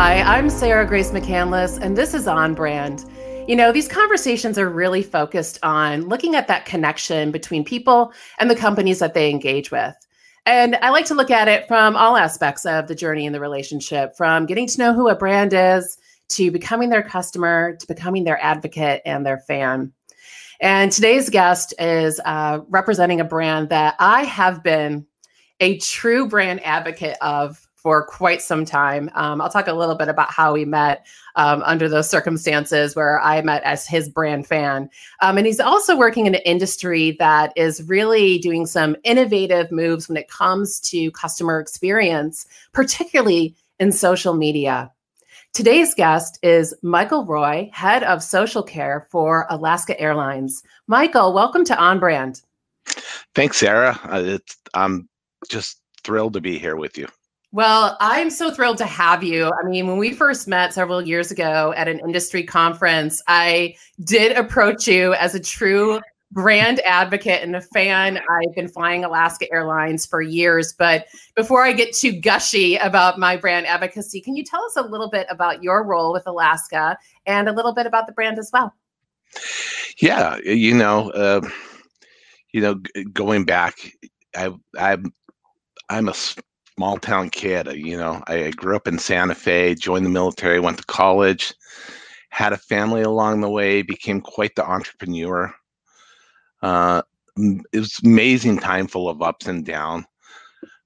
Hi, I'm Sarah Grace McCandless, and this is On Brand. You know, these conversations are really focused on looking at that connection between people and the companies that they engage with. And I like to look at it from all aspects of the journey in the relationship from getting to know who a brand is to becoming their customer to becoming their advocate and their fan. And today's guest is uh, representing a brand that I have been a true brand advocate of for quite some time. Um, I'll talk a little bit about how we met um, under those circumstances where I met as his brand fan. Um, and he's also working in an industry that is really doing some innovative moves when it comes to customer experience, particularly in social media. Today's guest is Michael Roy, head of social care for Alaska Airlines. Michael, welcome to On Brand. Thanks, Sarah. Uh, I'm just thrilled to be here with you. Well, I'm so thrilled to have you. I mean, when we first met several years ago at an industry conference, I did approach you as a true brand advocate and a fan. I've been flying Alaska Airlines for years. But before I get too gushy about my brand advocacy, can you tell us a little bit about your role with Alaska and a little bit about the brand as well? Yeah, you know, uh, you know, going back, I, I'm I'm a small town kid. You know, I grew up in Santa Fe, joined the military, went to college, had a family along the way, became quite the entrepreneur. Uh, it was amazing time full of ups and downs.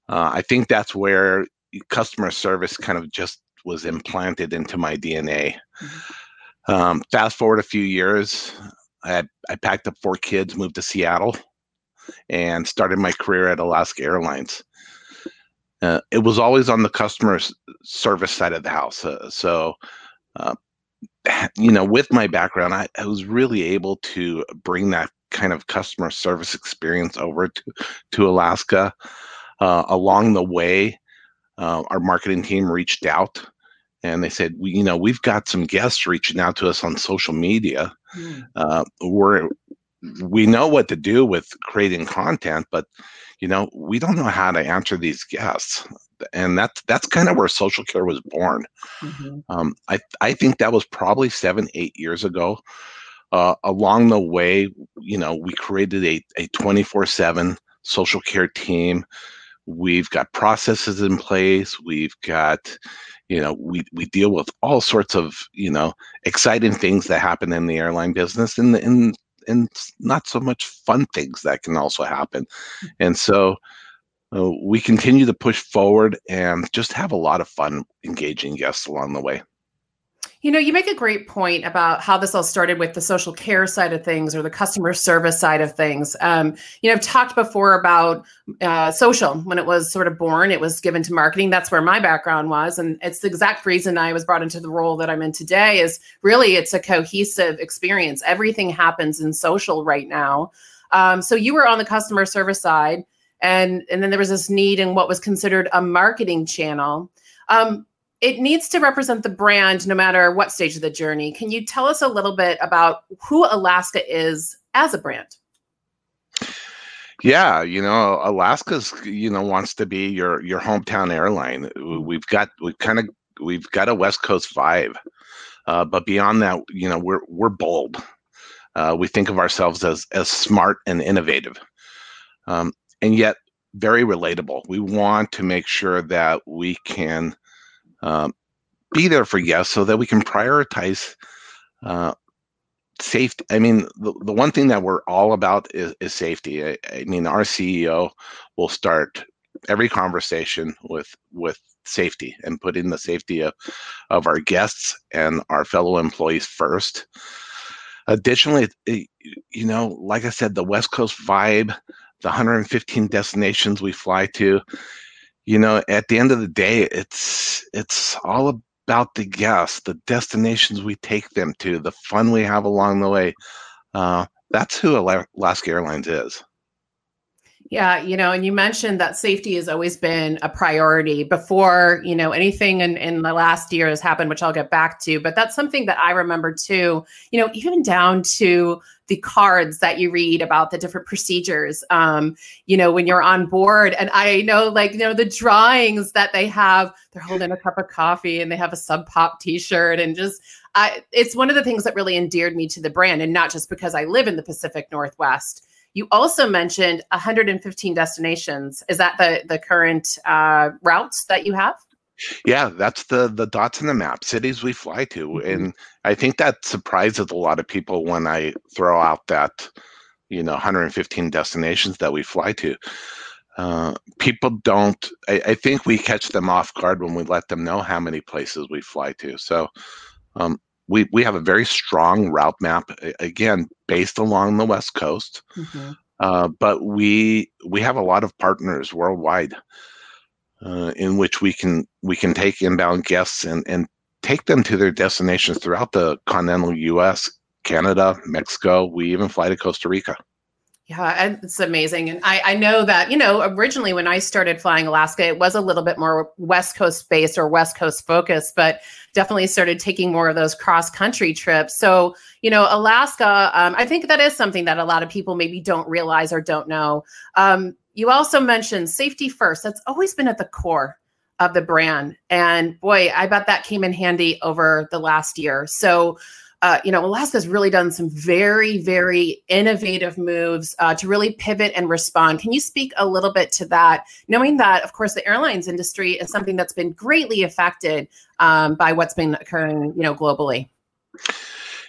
Uh, I think that's where customer service kind of just was implanted into my DNA. Mm-hmm. Um, fast forward a few years, I, I packed up four kids, moved to Seattle, and started my career at Alaska Airlines. Uh, it was always on the customer service side of the house. Uh, so, uh, you know, with my background, I, I, was really able to bring that kind of customer service experience over to, to Alaska. Uh, along the way, uh, our marketing team reached out and they said, we, you know, we've got some guests reaching out to us on social media. Mm. we're we know what to do with creating content, but you know, we don't know how to answer these guests. And that's that's kind of where social care was born. Mm-hmm. Um, I I think that was probably seven eight years ago. Uh, along the way, you know, we created a a twenty four seven social care team. We've got processes in place. We've got, you know, we we deal with all sorts of you know exciting things that happen in the airline business, and and and not so much fun things that can also happen. Mm. And so uh, we continue to push forward and just have a lot of fun engaging guests along the way. You know, you make a great point about how this all started with the social care side of things or the customer service side of things. Um, you know, I've talked before about uh, social when it was sort of born, it was given to marketing. That's where my background was. And it's the exact reason I was brought into the role that I'm in today is really it's a cohesive experience. Everything happens in social right now. Um, so you were on the customer service side and, and then there was this need in what was considered a marketing channel. Um, it needs to represent the brand no matter what stage of the journey. Can you tell us a little bit about who Alaska is as a brand? Yeah, you know, Alaska's you know wants to be your your hometown airline. We've got we kind of we've got a West Coast vibe, uh, but beyond that, you know, we're we're bold. Uh, we think of ourselves as as smart and innovative, um, and yet very relatable. We want to make sure that we can um, be there for guests so that we can prioritize uh, safety. I mean, the, the one thing that we're all about is, is safety. I, I, mean, our CEO will start every conversation with with safety and putting the safety of, of our guests and our fellow employees first. Additionally, you know, like I said, the West Coast vibe, the 115 destinations we fly to, you know at the end of the day it's it's all about the guests the destinations we take them to the fun we have along the way uh, that's who alaska airlines is Yeah, you know, and you mentioned that safety has always been a priority before, you know, anything in, in the last year has happened, which I'll get back to. But that's something that I remember too, you know, even down to the cards that you read about the different procedures, um, you know, when you're on board. And I know, like, you know, the drawings that they have, they're holding a cup of coffee and they have a Sub Pop t shirt and just, I, it's one of the things that really endeared me to the brand. And not just because I live in the Pacific Northwest you also mentioned 115 destinations. Is that the the current uh, routes that you have? Yeah, that's the the dots in the map, cities we fly to, mm-hmm. and I think that surprises a lot of people when I throw out that you know 115 destinations that we fly to. Uh, people don't. I, I, think we catch them off guard when we let them know how many places we fly to. So um, we we have a very strong route map again based along the west coast mm-hmm. uh, but we we have a lot of partners worldwide uh, in which we can we can take inbound guests and and take them to their destinations throughout the continental us canada mexico we even fly to costa rica yeah, it's amazing. And I, I know that, you know, originally when I started flying Alaska, it was a little bit more West Coast based or West Coast focused, but definitely started taking more of those cross country trips. So, you know, Alaska, um, I think that is something that a lot of people maybe don't realize or don't know. Um, you also mentioned safety first. That's always been at the core of the brand. And boy, I bet that came in handy over the last year. So, uh, you know, Alaska's really done some very, very innovative moves uh, to really pivot and respond. Can you speak a little bit to that, knowing that, of course, the airlines industry is something that's been greatly affected um, by what's been occurring, you know, globally?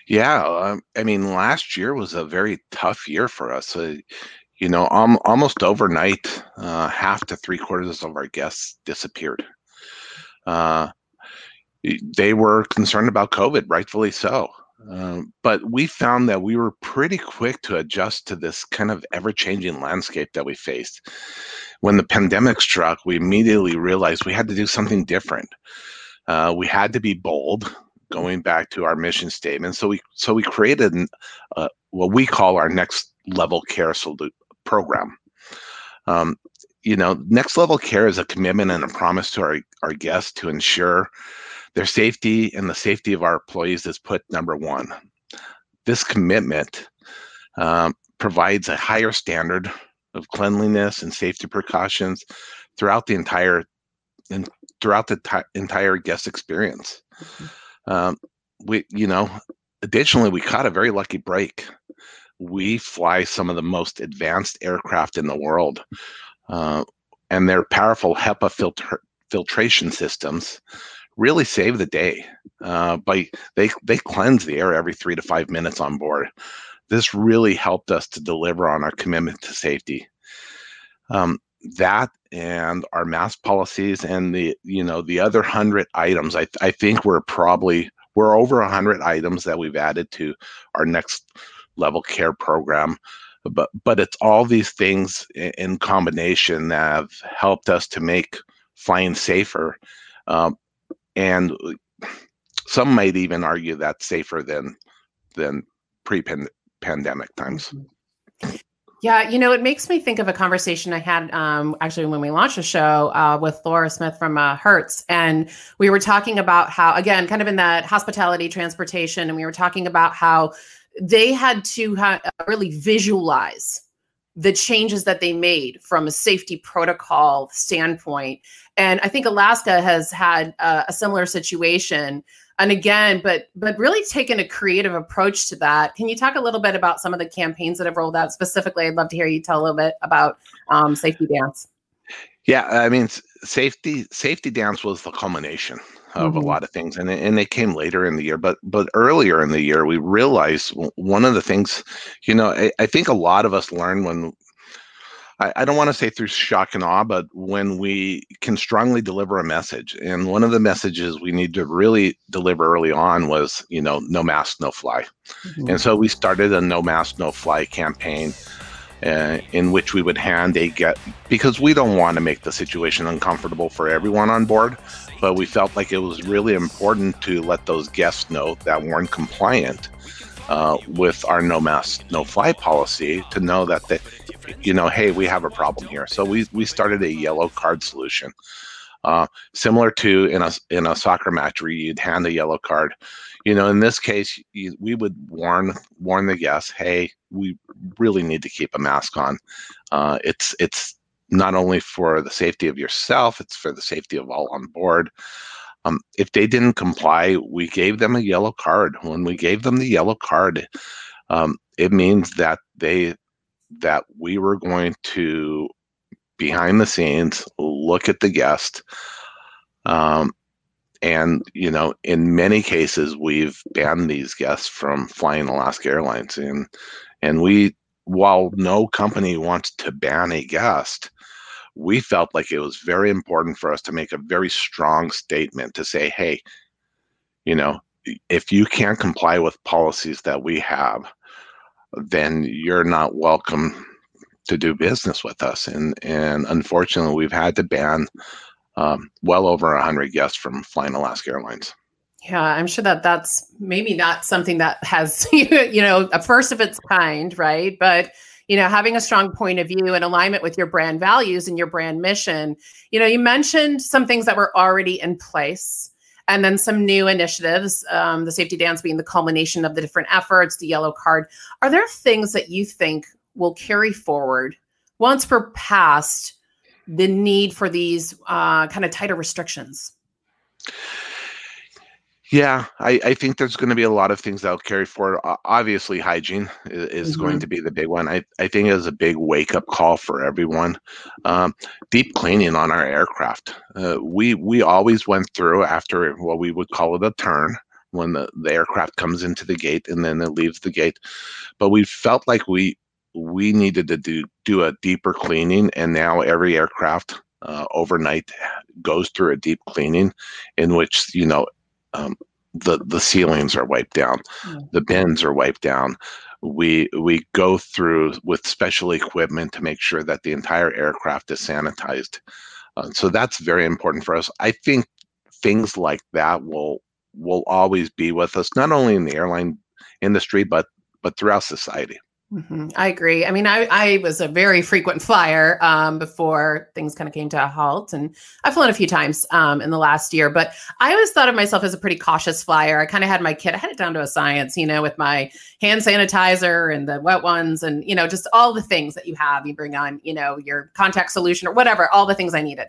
Yeah, um, I mean, last year was a very tough year for us. Uh, you know, um, almost overnight, uh, half to three quarters of our guests disappeared. Uh, they were concerned about COVID, rightfully so. Um, but we found that we were pretty quick to adjust to this kind of ever changing landscape that we faced. When the pandemic struck, we immediately realized we had to do something different. Uh, we had to be bold, going back to our mission statement. So we so we created uh, what we call our next level care salute program. Um, you know, next level care is a commitment and a promise to our, our guests to ensure their safety and the safety of our employees is put number one. This commitment um, provides a higher standard of cleanliness and safety precautions throughout the entire and throughout the t- entire guest experience. Mm-hmm. Um, we, you know, additionally, we caught a very lucky break. We fly some of the most advanced aircraft in the world, uh, and their powerful HEPA filter filtration systems really save the day uh, by they they cleanse the air every three to five minutes on board. This really helped us to deliver on our commitment to safety. Um, that and our mask policies and the you know the other hundred items, I I think we're probably we're over a hundred items that we've added to our next level care program but but it's all these things in combination that have helped us to make flying safer um, and some might even argue that's safer than than pre-pandemic times. Yeah, you know, it makes me think of a conversation I had um, actually when we launched the show uh, with Laura Smith from uh, Hertz, and we were talking about how, again, kind of in that hospitality transportation, and we were talking about how they had to ha- really visualize the changes that they made from a safety protocol standpoint. And I think Alaska has had uh, a similar situation. And again, but but really taken a creative approach to that. Can you talk a little bit about some of the campaigns that have rolled out specifically? I'd love to hear you tell a little bit about um, Safety Dance. Yeah, I mean, safety safety dance was the culmination of mm-hmm. a lot of things and and they came later in the year but but earlier in the year we realized one of the things you know I, I think a lot of us learned when I, I don't want to say through shock and awe, but when we can strongly deliver a message, and one of the messages we need to really deliver early on was, you know, no mask, no fly. Mm-hmm. And so we started a no mask, no fly campaign uh, in which we would hand a get because we don't want to make the situation uncomfortable for everyone on board but we felt like it was really important to let those guests know that weren't compliant uh, with our no mask no fly policy to know that they, you know, hey, we have a problem here. So we we started a yellow card solution. Uh, similar to in a in a soccer match where you'd hand a yellow card. You know, in this case, you, we would warn warn the guests, "Hey, we really need to keep a mask on. Uh, it's it's not only for the safety of yourself, it's for the safety of all on board." Um, if they didn't comply, we gave them a yellow card. When we gave them the yellow card, um, it means that they that we were going to behind the scenes look at the guest um, and you know in many cases we've banned these guests from flying alaska airlines and and we while no company wants to ban a guest we felt like it was very important for us to make a very strong statement to say hey you know if you can't comply with policies that we have then you're not welcome to do business with us. And and unfortunately, we've had to ban um, well over 100 guests from flying Alaska Airlines. Yeah, I'm sure that that's maybe not something that has you know a first of its kind, right? But you know, having a strong point of view and alignment with your brand values and your brand mission. You know, you mentioned some things that were already in place and then some new initiatives um, the safety dance being the culmination of the different efforts the yellow card are there things that you think will carry forward once we're past the need for these uh, kind of tighter restrictions yeah, I, I think there's going to be a lot of things that will carry forward. obviously, hygiene is, is mm-hmm. going to be the big one. I, I think it's a big wake up call for everyone. Um, deep cleaning on our aircraft. Uh, we we always went through after what we would call it a turn when the, the aircraft comes into the gate and then it leaves the gate. But we felt like we we needed to do do a deeper cleaning, and now every aircraft uh, overnight goes through a deep cleaning, in which you know um, the the ceilings are wiped down, mm. the bins are wiped down. We we go through with special equipment to make sure that the entire aircraft is sanitized. Uh, so that's very important for us. I think things like that will will always be with us, not only in the airline industry but but throughout society. Mm-hmm. I agree. I mean, I, I was a very frequent flyer um, before things kind of came to a halt, and I've flown a few times um, in the last year. But I always thought of myself as a pretty cautious flyer. I kind of had my kit, I had it down to a science, you know, with my hand sanitizer and the wet ones, and you know, just all the things that you have. You bring on, you know, your contact solution or whatever, all the things I needed.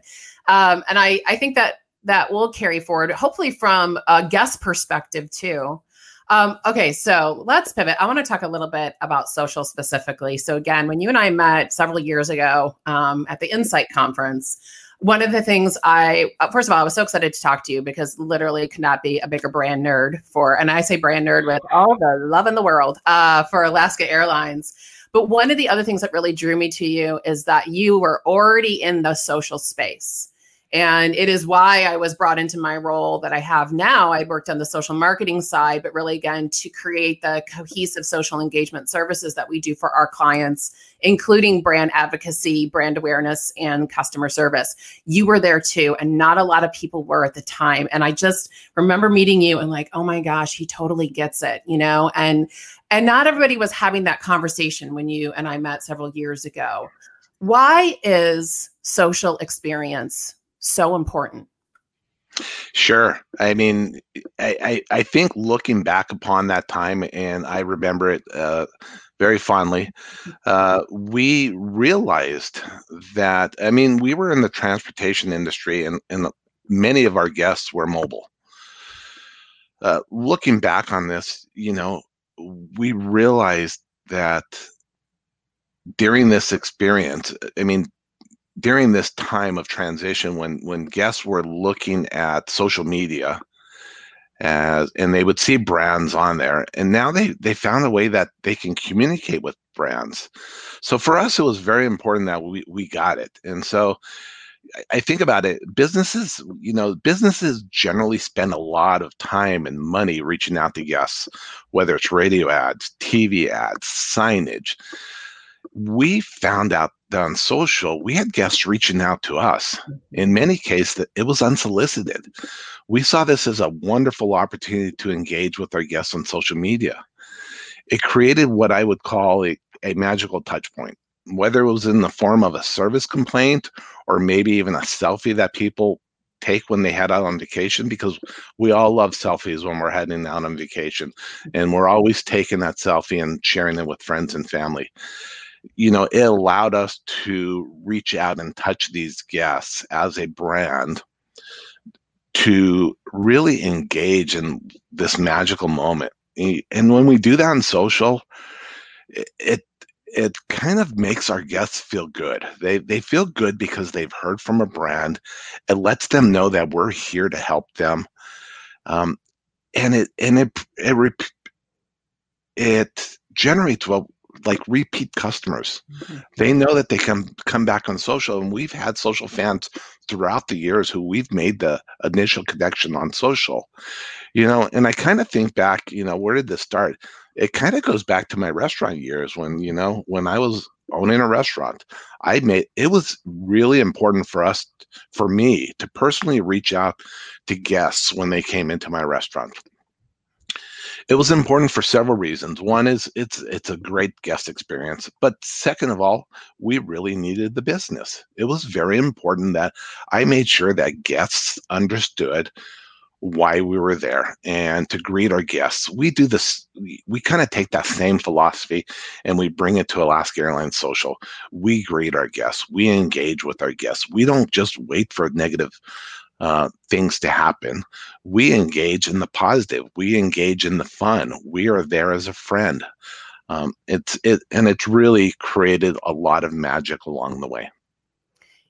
Um, and I I think that that will carry forward, hopefully from a guest perspective too. Um, okay, so let's pivot. I want to talk a little bit about social specifically. So, again, when you and I met several years ago um, at the Insight Conference, one of the things I, uh, first of all, I was so excited to talk to you because literally could not be a bigger brand nerd for, and I say brand nerd with all the love in the world uh, for Alaska Airlines. But one of the other things that really drew me to you is that you were already in the social space. And it is why I was brought into my role that I have now. I worked on the social marketing side, but really, again, to create the cohesive social engagement services that we do for our clients, including brand advocacy, brand awareness, and customer service. You were there too, and not a lot of people were at the time. And I just remember meeting you and like, oh my gosh, he totally gets it, you know? And and not everybody was having that conversation when you and I met several years ago. Why is social experience so important? Sure. I mean, I, I, I, think looking back upon that time, and I remember it uh, very fondly, uh, we realized that, I mean, we were in the transportation industry and, and many of our guests were mobile. Uh, looking back on this, you know, we realized that during this experience, I mean, during this time of transition when when guests were looking at social media as and they would see brands on there and now they they found a way that they can communicate with brands so for us it was very important that we we got it and so I think about it, businesses, you know, businesses generally spend a lot of time and money reaching out to guests, whether it's radio ads, TV ads, signage. We found out that on social, we had guests reaching out to us. Mm-hmm. In many cases, that it was unsolicited. We saw this as a wonderful opportunity to engage with our guests on social media. It created what I would call a, a magical touch point. whether it was in the form of a service complaint or maybe even a selfie that people take when they head out on vacation because we all love selfies when we're heading out on vacation and we're always taking that selfie and sharing it with friends and family you know it allowed us to reach out and touch these guests as a brand to really engage in this magical moment and when we do that on social it it kind of makes our guests feel good. They they feel good because they've heard from a brand. It lets them know that we're here to help them, um, and it and it it it generates well like repeat customers. Mm-hmm. They know that they can come back on social, and we've had social fans throughout the years who we've made the initial connection on social. You know, and I kind of think back, you know, where did this start? it kind of goes back to my restaurant years when you know when i was owning a restaurant i made it was really important for us for me to personally reach out to guests when they came into my restaurant it was important for several reasons one is it's it's a great guest experience but second of all we really needed the business it was very important that i made sure that guests understood why we were there and to greet our guests. We do this, we, we kind of take that same philosophy and we bring it to Alaska Airlines Social. We greet our guests, we engage with our guests. We don't just wait for negative uh, things to happen. We engage in the positive, we engage in the fun. We are there as a friend. Um, it's it and it's really created a lot of magic along the way.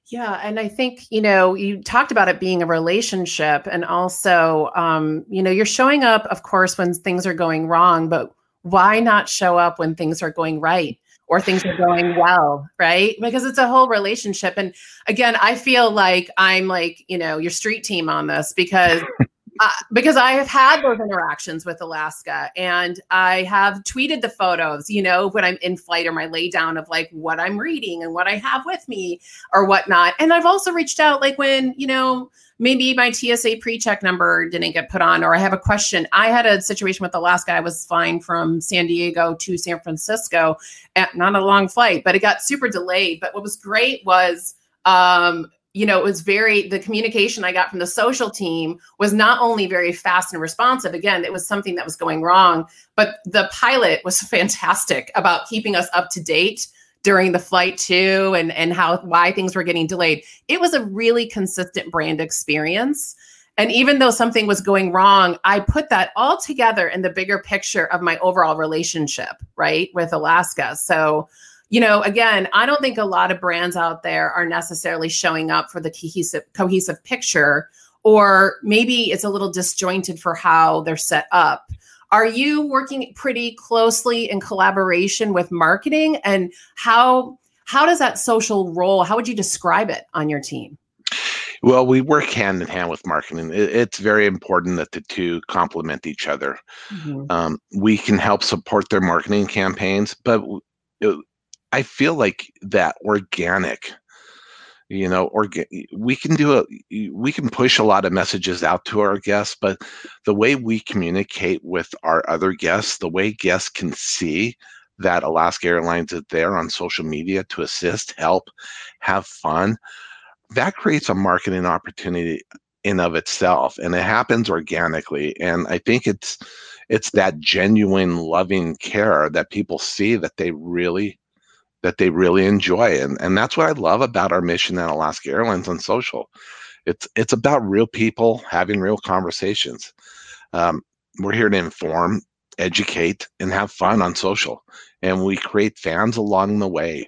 Yeah, and I think you know you talked about it being a relationship, and also um, you know you're showing up, of course, when things are going wrong, but why not show up when things are going right or things are going well, right? Because it's a whole relationship. And again, I feel like I'm like you know your street team on this because uh, because I have had those interactions with Alaska and I have tweeted the photos, you know, when I'm in flight or my lay down of like what I'm reading and what I have with me or whatnot. And I've also reached out like when, you know, maybe my TSA pre check number didn't get put on or I have a question. I had a situation with Alaska. I was flying from San Diego to San Francisco, at, not a long flight, but it got super delayed. But what was great was, um, you know, it was very, the communication I got from the social team was not only very fast and responsive. Again, it was something that was going wrong, but the pilot was fantastic about keeping us up to date during the flight too and and how why things were getting delayed it was a really consistent brand experience and even though something was going wrong i put that all together in the bigger picture of my overall relationship right with alaska so you know, again, I don't think a lot of brands out there are necessarily showing up for the cohesive cohesive picture, or maybe it's a little disjointed for how they're set up. Are you working pretty closely in collaboration with marketing, and how how does that social role? How would you describe it on your team? Well, we work hand in hand with marketing. It's very important that the two complement each other. Mm-hmm. Um, we can help support their marketing campaigns, but I feel like that organic, you know, orga- we can do a, we can push a lot of messages out to our guests, but the way we communicate with our other guests, the way guests can see that Alaska Airlines is there on social media to assist, help, have fun, that creates a marketing opportunity in of itself and it happens organically and i think it's it's that genuine loving care that people see that they really that they really enjoy. And, and that's what I love about our mission at Alaska Airlines on social. It's, it's about real people having real conversations. Um, we're here to inform, educate, and have fun on social. And we create fans along the way.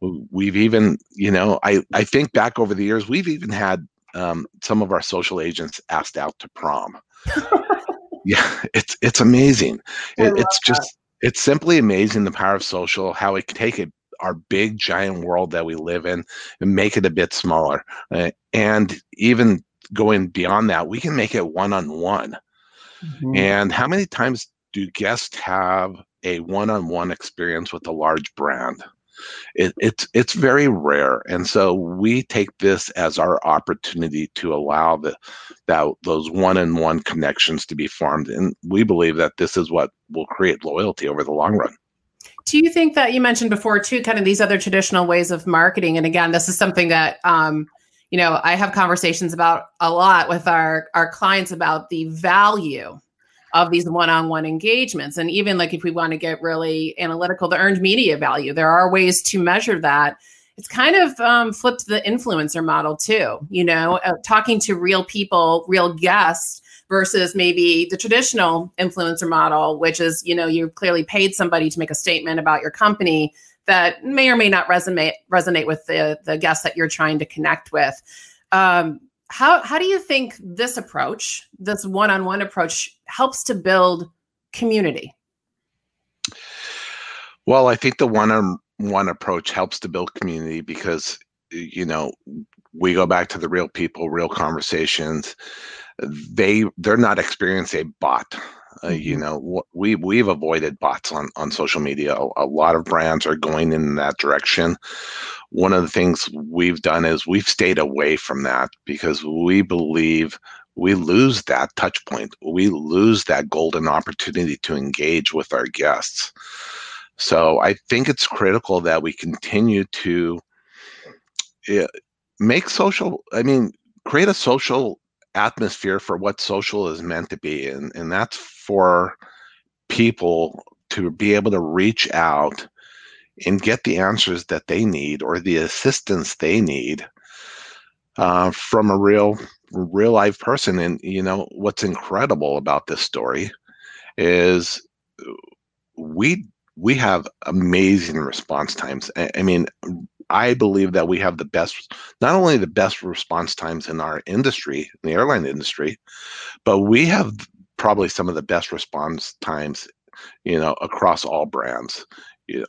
We've even, you know, I, I think back over the years, we've even had um, some of our social agents asked out to prom. yeah, it's it's amazing. It, it's just it's simply amazing the power of social, how it can take it our big giant world that we live in and make it a bit smaller. Uh, and even going beyond that, we can make it one on one. And how many times do guests have a one on one experience with a large brand? It, it's it's very rare, and so we take this as our opportunity to allow the that those one-on-one connections to be formed, and we believe that this is what will create loyalty over the long run. do you think that you mentioned before too, kind of these other traditional ways of marketing? And again, this is something that um, you know I have conversations about a lot with our our clients about the value of these one-on-one engagements. And even like if we want to get really analytical the earned media value there are ways to measure that. It's kind of um, flipped the influencer model too you know uh, talking to real people real guests versus maybe the traditional influencer model which is you know you clearly paid somebody to make a statement about your company that may or may not resonate resonate with the the guests that you're trying to connect with. Um, how how do you think this approach, this one-on-one approach, helps to build community? Well, I think the one-on-one approach helps to build community because you know we go back to the real people, real conversations. They they're not experiencing a bot. Uh, you mm-hmm. know, we we've avoided bots on on social media. A, a, lot of brands are going in that direction one of the things we've done is we've stayed away from that because we believe we lose that touch point. We lose that golden opportunity to engage with our guests. So I think it's critical that we continue to make social, I mean, create a social atmosphere for what social is meant to be. And, and that's for people to be able to reach out and get the answers that they need or the assistance they need uh, from a real real life person and you know what's incredible about this story is we we have amazing response times I, I mean i believe that we have the best not only the best response times in our industry in the airline industry but we have probably some of the best response times you know across all brands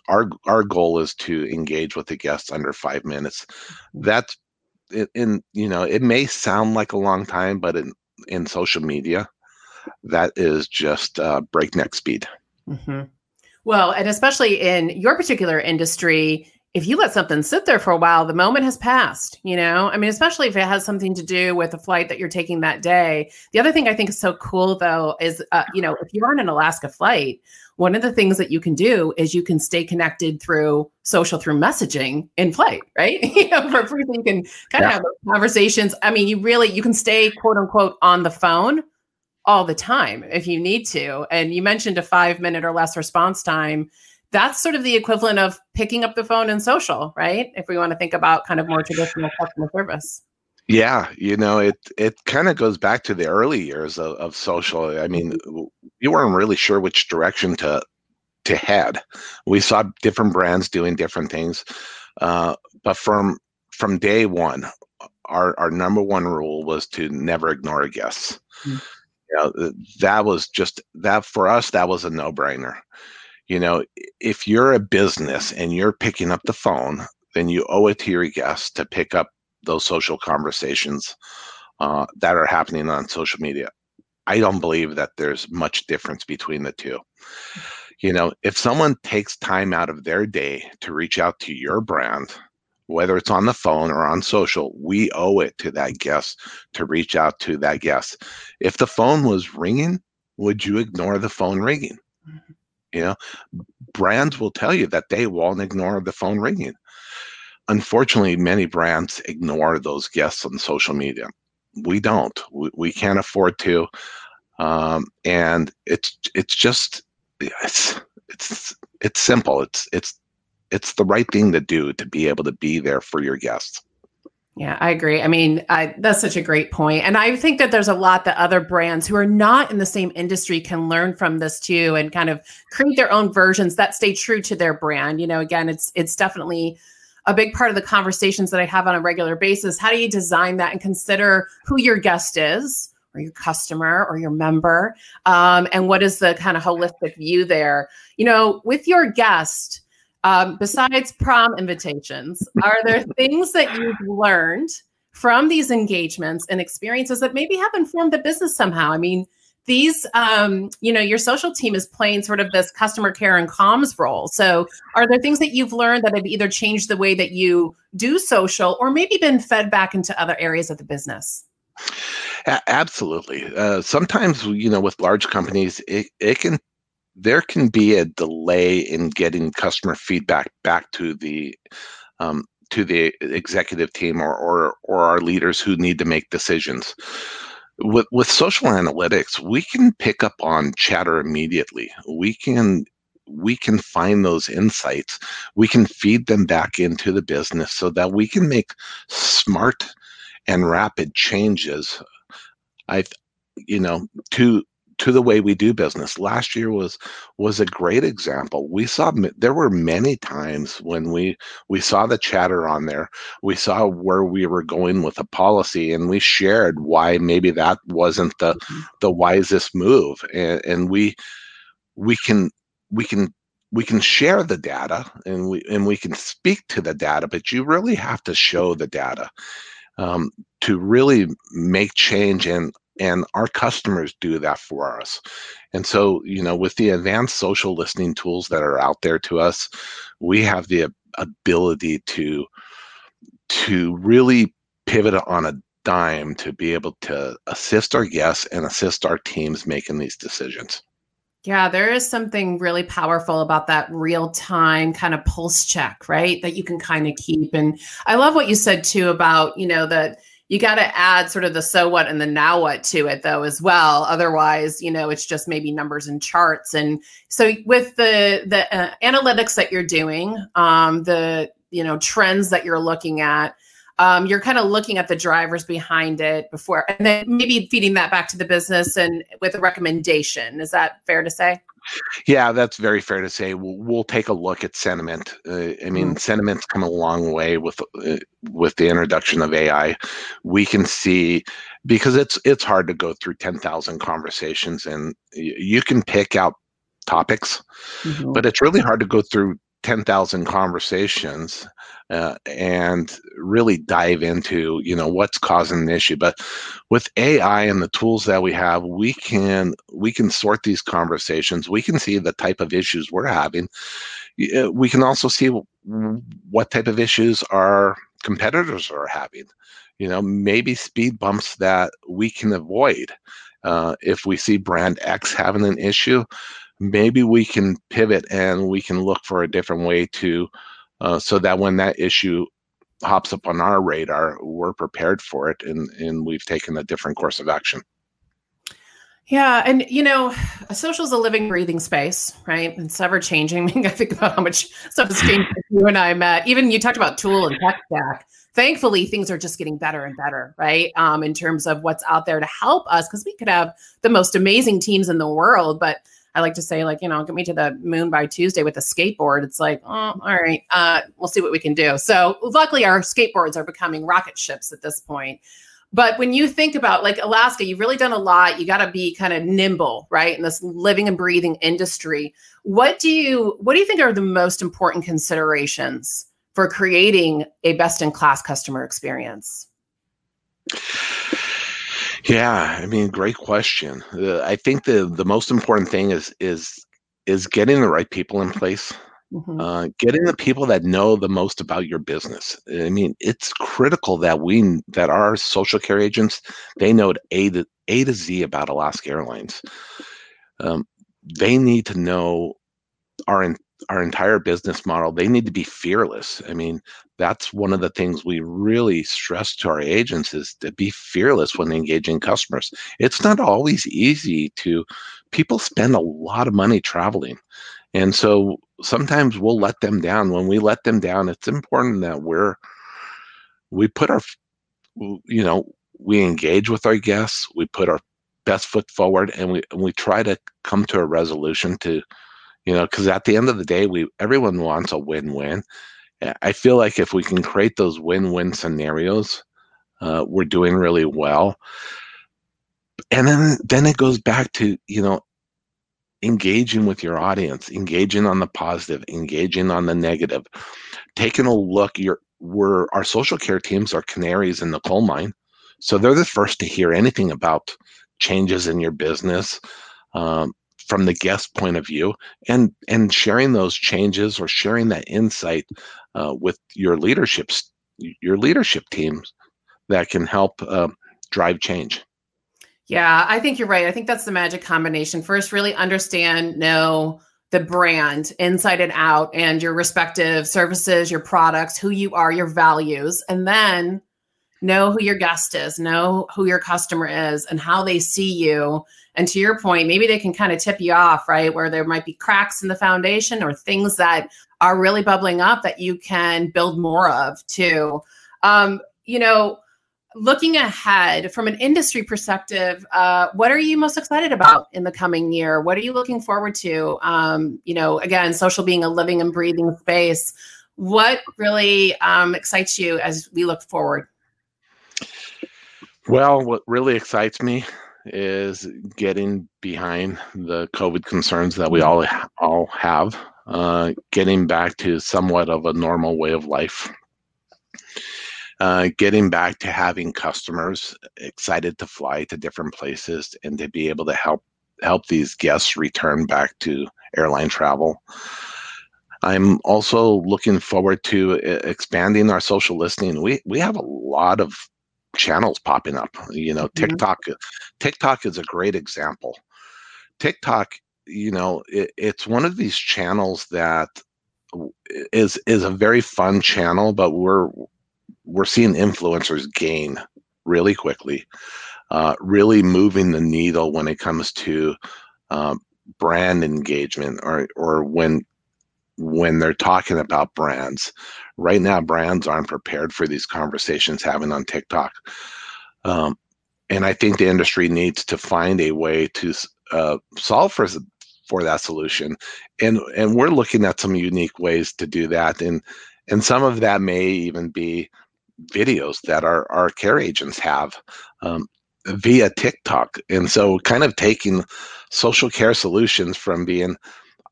our our goal is to engage with the guests under five minutes. That's in you know it may sound like a long time, but in in social media, that is just uh, breakneck speed. Mm-hmm. Well, and especially in your particular industry, if you let something sit there for a while, the moment has passed, you know? I mean, especially if it has something to do with the flight that you're taking that day. The other thing I think is so cool, though, is, uh, you know, if you're on an Alaska flight, one of the things that you can do is you can stay connected through social through messaging in flight right you know for free you can kind yeah. of have conversations i mean you really you can stay quote unquote on the phone all the time if you need to and you mentioned a five minute or less response time that's sort of the equivalent of picking up the phone and social right if we want to think about kind of more traditional customer service yeah, you know, it it kind of goes back to the early years of, of social. I mean, you weren't really sure which direction to to head. We saw different brands doing different things, uh, but from from day one, our our number one rule was to never ignore guests. Mm. You know, that was just that for us. That was a no brainer. You know, if you're a business and you're picking up the phone, then you owe it to your guests to pick up those social conversations uh, that are happening on social media. I don't believe that there's much difference between the two. You know, if someone takes time out of their day to reach out to your brand, whether it's on the phone or on social, we owe it to that guest to reach out to that guest. If the phone was ringing, would you ignore the phone ringing? You know, brands will tell you that they won't ignore the phone ringing unfortunately, many brands ignore those guests on social media. We don't. We, we can't afford to, um, and it's it's just it's it's it's simple. It's it's it's the right thing to do to be able to be there for your guests. Yeah, I agree. I mean, I, that's such a great point. And I think that there's a lot that other brands who are not in the same industry can learn from this too and kind of create their own versions that stay true to their brand. You know, again, it's it's definitely a big part of the conversations that I have on a regular basis. How do you design that and consider who your guest is? Or your customer or your member, um, and what is the kind of holistic view there? You know, with your guest, um, besides prom invitations, are there things that you've learned from these engagements and experiences that maybe have informed the business somehow? I mean, these um, you know your social team is playing sort of this customer care and comms role. So are there things that you've learned that have either changed the way that you do social or maybe been fed back into other areas of the business? Absolutely. Uh, sometimes you know with large companies it, it can there can be a delay in getting customer feedback back to the um, to the executive team or, or or our leaders who need to make decisions. With with social analytics, we can pick up on chatter immediately. We can we can find those insights. We can feed them back into the business so that we can make smart and rapid changes. I, you know, to to the way we do business. Last year was was a great example. We saw there were many times when we we saw the chatter on there. We saw where we were going with a policy, and we shared why maybe that wasn't the mm-hmm. the wisest move. And, and we we can we can we can share the data and we and we can speak to the data, but you really have to show the data um, to really make change and and our customers do that for us and so you know with the advanced social listening tools that are out there to us we have the ability to to really pivot on a dime to be able to assist our guests and assist our teams making these decisions yeah, there is something really powerful about that real time kind of pulse check, right? That you can kind of keep. And I love what you said too about, you know, that you got to add sort of the so what and the now what to it though as well. Otherwise you know it's just maybe numbers and charts. And so with the the uh, analytics that you're doing um the you know trends that you're looking at um, you're kind of looking at the drivers behind it before and then maybe feeding that back to the business and with a recommendation. Is that fair to say yeah, that's very fair to say. We'll, we'll take a look at sentiment. Uh, I mean, mm-hmm. sentiment's come a long way with uh, with the introduction of AI. We can see because it's it's hard to go through ten thousand conversations, and you can pick out topics, mm-hmm. but it's really hard to go through 10,000 conversations uh, and really dive into you know what's causing the issue. But with ai and the tools that we have we can we can sort these conversations. We can see the type of issues we're having. We can also see what type of issues our competitors are having. You know maybe speed bumps that we can avoid. Uh, if we see brand x having an issue maybe we can pivot and we can look for a different way to uh, so that when that issue hops up on our radar we're prepared for it and and we've taken a different course of action yeah, and you know, social is a living, breathing space, right? It's ever changing. I, I think about how much stuff has changed you and I met. Even you talked about tool and tech stack. Thankfully, things are just getting better and better, right? Um, in terms of what's out there to help us, because we could have the most amazing teams in the world, but I like to say, like, you know, get me to the moon by Tuesday with a skateboard. It's like, oh, all right, uh, we'll see what we can do. So luckily, our skateboards are becoming rocket ships at this point. But when you think about like Alaska, you've really done a lot. You got to be kind of nimble, right? In this living and breathing industry. What do you what do you think are the most important considerations for creating a best in class customer experience? Yeah, I mean, great question. Uh, I think the the most important thing is is is getting the right people in place. Mm-hmm. Uh, getting the people that know the most about your business. I mean, it's critical that we that our social care agents they know A to A to Z about Alaska Airlines. Um, they need to know our our entire business model they need to be fearless. I mean that's one of the things we really stress to our agents is to be fearless when engaging customers. It's not always easy to people spend a lot of money traveling. And so sometimes we'll let them down. When we let them down it's important that we're we put our you know we engage with our guests we put our best foot forward and we and we try to come to a resolution to you know because at the end of the day we everyone wants a win-win. I feel like if we can create those win-win scenarios uh, we're doing really well. And then then it goes back to you know engaging with your audience engaging on the positive engaging on the negative taking a look your we're our social care teams are canaries in the coal mine so they're the first to hear anything about changes in your business um, from the guest point of view and and sharing those changes or sharing that insight uh, with your leaderships your leadership teams that can help uh, drive change Yeah, I think you're right. I think that's the magic combination. First, really understand, know the brand inside and out and your respective services, your products, who you are, your values, and then know who your guest is, know who your customer is, and how they see you. And to your point, maybe they can kind of tip you off, right? Where there might be cracks in the foundation or things that are really bubbling up that you can build more of too. Um, you know, looking ahead from an industry perspective, uh, what are you most excited about in the coming year? What are you looking forward to? Um, you know, again, social being a living and breathing space. What really um, excites you as we look forward? Well, what really excites me is getting behind the COVID concerns that we all all have, uh, getting back to somewhat of a normal way of life uh, getting back to having customers excited to fly to different places and to be able to help help these guests return back to airline travel. I'm also looking forward to expanding our social listening. We we have a lot of channels popping up. You know, mm-hmm. TikTok TikTok is a great example. TikTok, you know, it, it's one of these channels that is is a very fun channel, but we're we're seeing influencers gain really quickly, uh, really moving the needle when it comes to uh, brand engagement or or when when they're talking about brands. Right now, brands aren't prepared for these conversations having on TikTok. Um, and I think the industry needs to find a way to uh, solve for for that solution. And and we're looking at some unique ways to do that. And and some of that may even be videos that our, our care agents have um, via TikTok. And so, kind of taking social care solutions from being,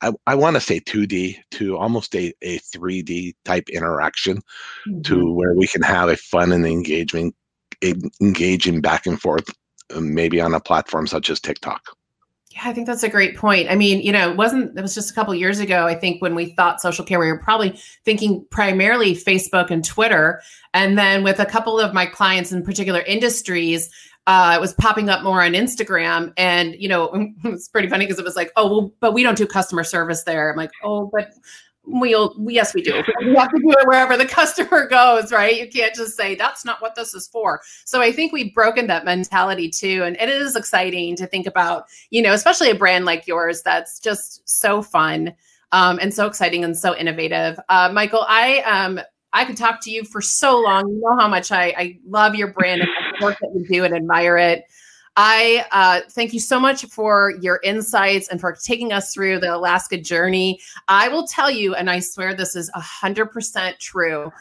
I, I want to say 2D to almost a, a 3D type interaction mm-hmm. to where we can have a fun and engaging, engaging back and forth, um, maybe on a platform such as TikTok. Yeah, I think that's a great point. I mean, you know, it wasn't, it was just a couple years ago, I think, when we thought social care, we were probably thinking primarily Facebook and Twitter. And then with a couple of my clients in particular industries, uh, it was popping up more on Instagram. And, you know, it's pretty funny because it was like, oh, well, but we don't do customer service there. I'm like, oh, but we'll yes we do. We have to do it wherever the customer goes right? You can't just say that's not what this is for. So i think we've broken that mentality too. And it is exciting to think about you know especially a brand like yours that's just so fun um, and so exciting and so innovative. Uh, michael i um i could talk to you for so long. You know how much i, I love your brand work that you do and admire it I uh, thank you so much for your insights and for taking us through the Alaska journey. I will tell you, and I swear this is 100% true.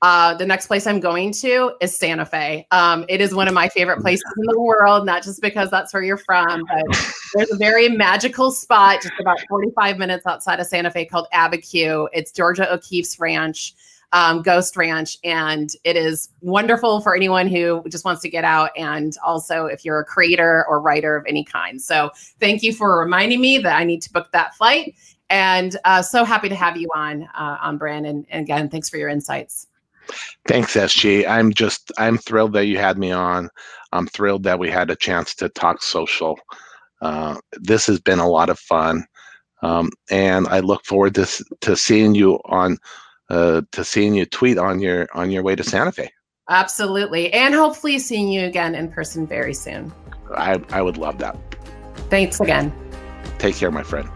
Uh, the next place I'm going to is Santa Fe. Um, it is one of my favorite places in the world, not just because that's where you're from, but there's a very magical spot just about 45 minutes outside of Santa Fe called Abiquiu. It's Georgia O'Keeffe's ranch um, Ghost Ranch. And it is wonderful for anyone who just wants to get out. And also, if you're a creator or writer of any kind. So, thank you for reminding me that I need to book that flight. And uh, so happy to have you on uh, on Brandon. And again, thanks for your insights. Thanks, SG. I'm just I'm thrilled that you had me on. I'm thrilled that we had a chance to talk social. Uh, this has been a lot of fun, um, and I look forward to to seeing you on uh, to seeing you tweet on your on your way to Santa Fe. Absolutely, and hopefully seeing you again in person very soon. I I would love that. Thanks again. Take care, my friend.